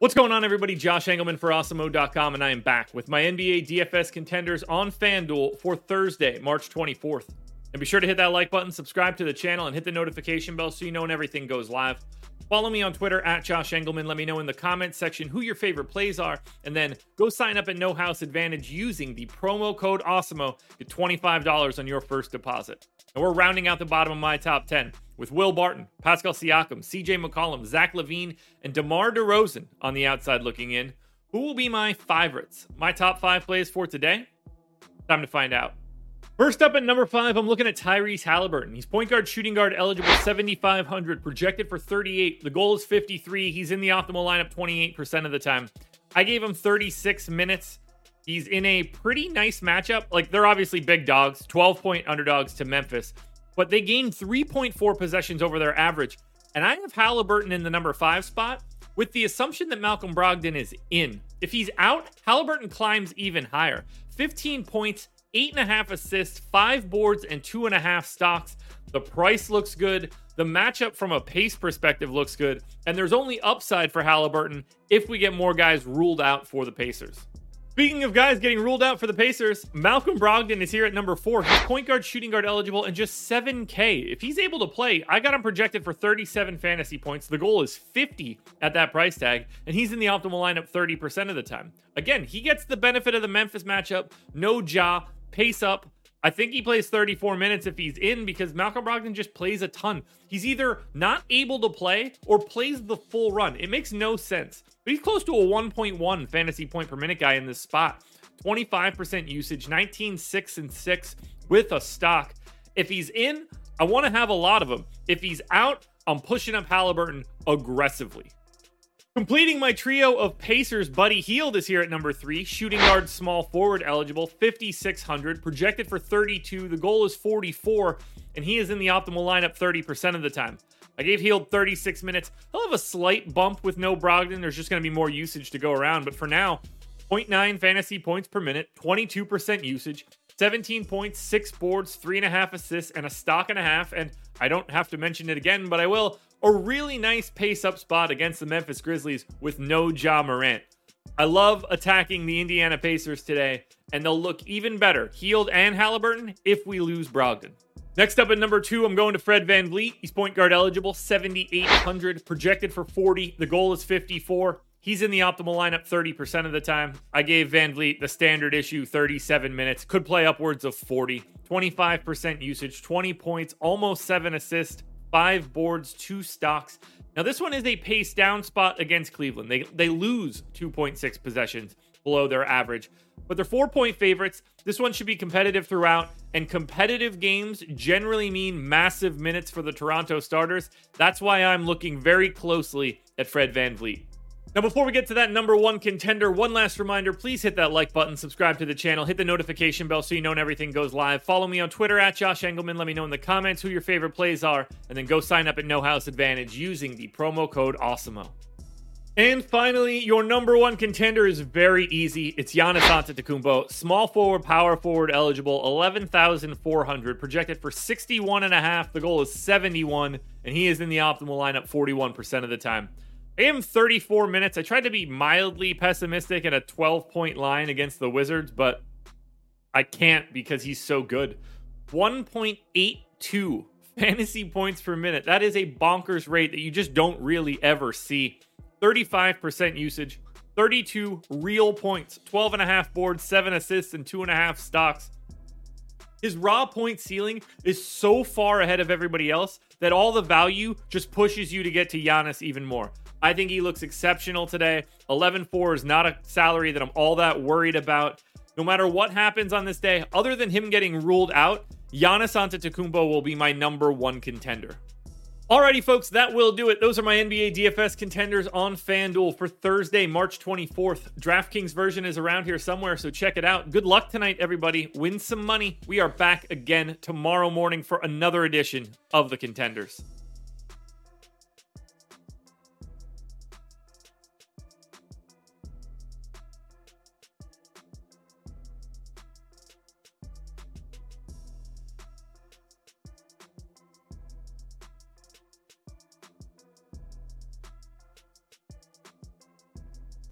What's going on, everybody? Josh Engleman for Awesemo.com, and I am back with my NBA DFS contenders on FanDuel for Thursday, March 24th. And be sure to hit that like button, subscribe to the channel, and hit the notification bell so you know when everything goes live. Follow me on Twitter at Josh Engleman. Let me know in the comments section who your favorite plays are. And then go sign up at No House Advantage using the promo code AWESEMO. Get $25 on your first deposit. And we're rounding out the bottom of my top 10 with Will Barton, Pascal Siakam, CJ McCollum, Zach LaVine, and DeMar DeRozan on the outside looking in. Who will be my favorites? My top five plays for today? Time to find out. First up at number five, I'm looking at Tyrese Halliburton. He's point guard, shooting guard eligible, 7,500, projected for 38. The goal is 53. He's in the optimal lineup 28% of the time. I gave him 36 minutes. He's in a pretty nice matchup. Like, they're obviously big dogs, 12 point underdogs to Memphis, but they gained 3.4 possessions over their average. And I have Halliburton in the number five spot with the assumption that Malcolm Brogdon is in. If he's out, Halliburton climbs even higher. 15 points eight and a half assists, five boards, and two and a half stocks. The price looks good. The matchup from a pace perspective looks good. And there's only upside for Halliburton if we get more guys ruled out for the Pacers. Speaking of guys getting ruled out for the Pacers, Malcolm Brogdon is here at number four. He's point guard, shooting guard eligible, and just 7K. If he's able to play, I got him projected for 37 fantasy points. The goal is 50 at that price tag, and he's in the optimal lineup 30% of the time. Again, he gets the benefit of the Memphis matchup. No Ja, pace up. I think he plays 34 minutes if he's in because Malcolm Brogdon just plays a ton. He's either not able to play or plays the full run. It makes no sense. But he's close to a 1.1 fantasy point per minute guy in this spot. 25% usage, 19, 6, and 6 with a stock. If he's in, I want to have a lot of them. If he's out, I'm pushing up Halliburton aggressively. Completing my trio of Pacers, Buddy Hield is here at number three. Shooting guard, small forward eligible, 5,600, projected for 32. The goal is 44, and he is in the optimal lineup 30% of the time. I gave Hield 36 minutes. He'll have a slight bump with no Brogdon. There's just going to be more usage to go around, but for now, 0.9 fantasy points per minute, 22% usage, 17 points, six boards, three and a half assists, and a stock and a half. And I don't have to mention it again, but I will a really nice pace up spot against the Memphis Grizzlies with no Ja Morant. I love attacking the Indiana Pacers today, and they'll look even better, Hield and Halliburton, if we lose Brogdon. Next up at number two, I'm going to Fred VanVleet. He's point guard eligible, 7,800, projected for 40. The goal is 54. He's in the optimal lineup 30% of the time. I gave VanVleet the standard issue 37 minutes, could play upwards of 40, 25% usage, 20 points, almost seven assists five boards, two stocks. Now, this one is a pace down spot against Cleveland. They, they lose 2.6 possessions below their average, but they're four point favorites. This one should be competitive throughout, and competitive games generally mean massive minutes for the Toronto starters. That's why I'm looking very closely at Fred VanVleet. Now, before we get to that number one contender, one last reminder please hit that like button, subscribe to the channel, hit the notification bell so you know when everything goes live. Follow me on Twitter at Josh Engleman. Let me know in the comments who your favorite plays are, and then go sign up at No House Advantage using the promo code AWESEMO. And finally, your number one contender is very easy. It's Giannis Antetokounmpo, small forward, power forward eligible, 11,400, projected for 61 and a half. The goal is 71, and he is in the optimal lineup 41% of the time. I am 34 minutes. I tried to be mildly pessimistic at a 12 point line against the Wizards, but I can't because he's so good. 1.82 fantasy points per minute. That is a bonkers rate that you just don't really ever see. 35% usage, 32 real points, 12 and a half boards, seven assists, and two and a half stocks. His raw point ceiling is so far ahead of everybody else that all the value just pushes you to get to Giannis even more. I think he looks exceptional today. 11 4 is not a salary that I'm all that worried about. No matter what happens on this day, other than him getting ruled out, Giannis Antetokounmpo will be my number one contender. Alrighty, folks, that will do it. Those are my NBA DFS contenders on FanDuel for Thursday, March 24th. DraftKings version is around here somewhere, so check it out. Good luck tonight, everybody. Win some money. We are back again tomorrow morning for another edition of the Contenders.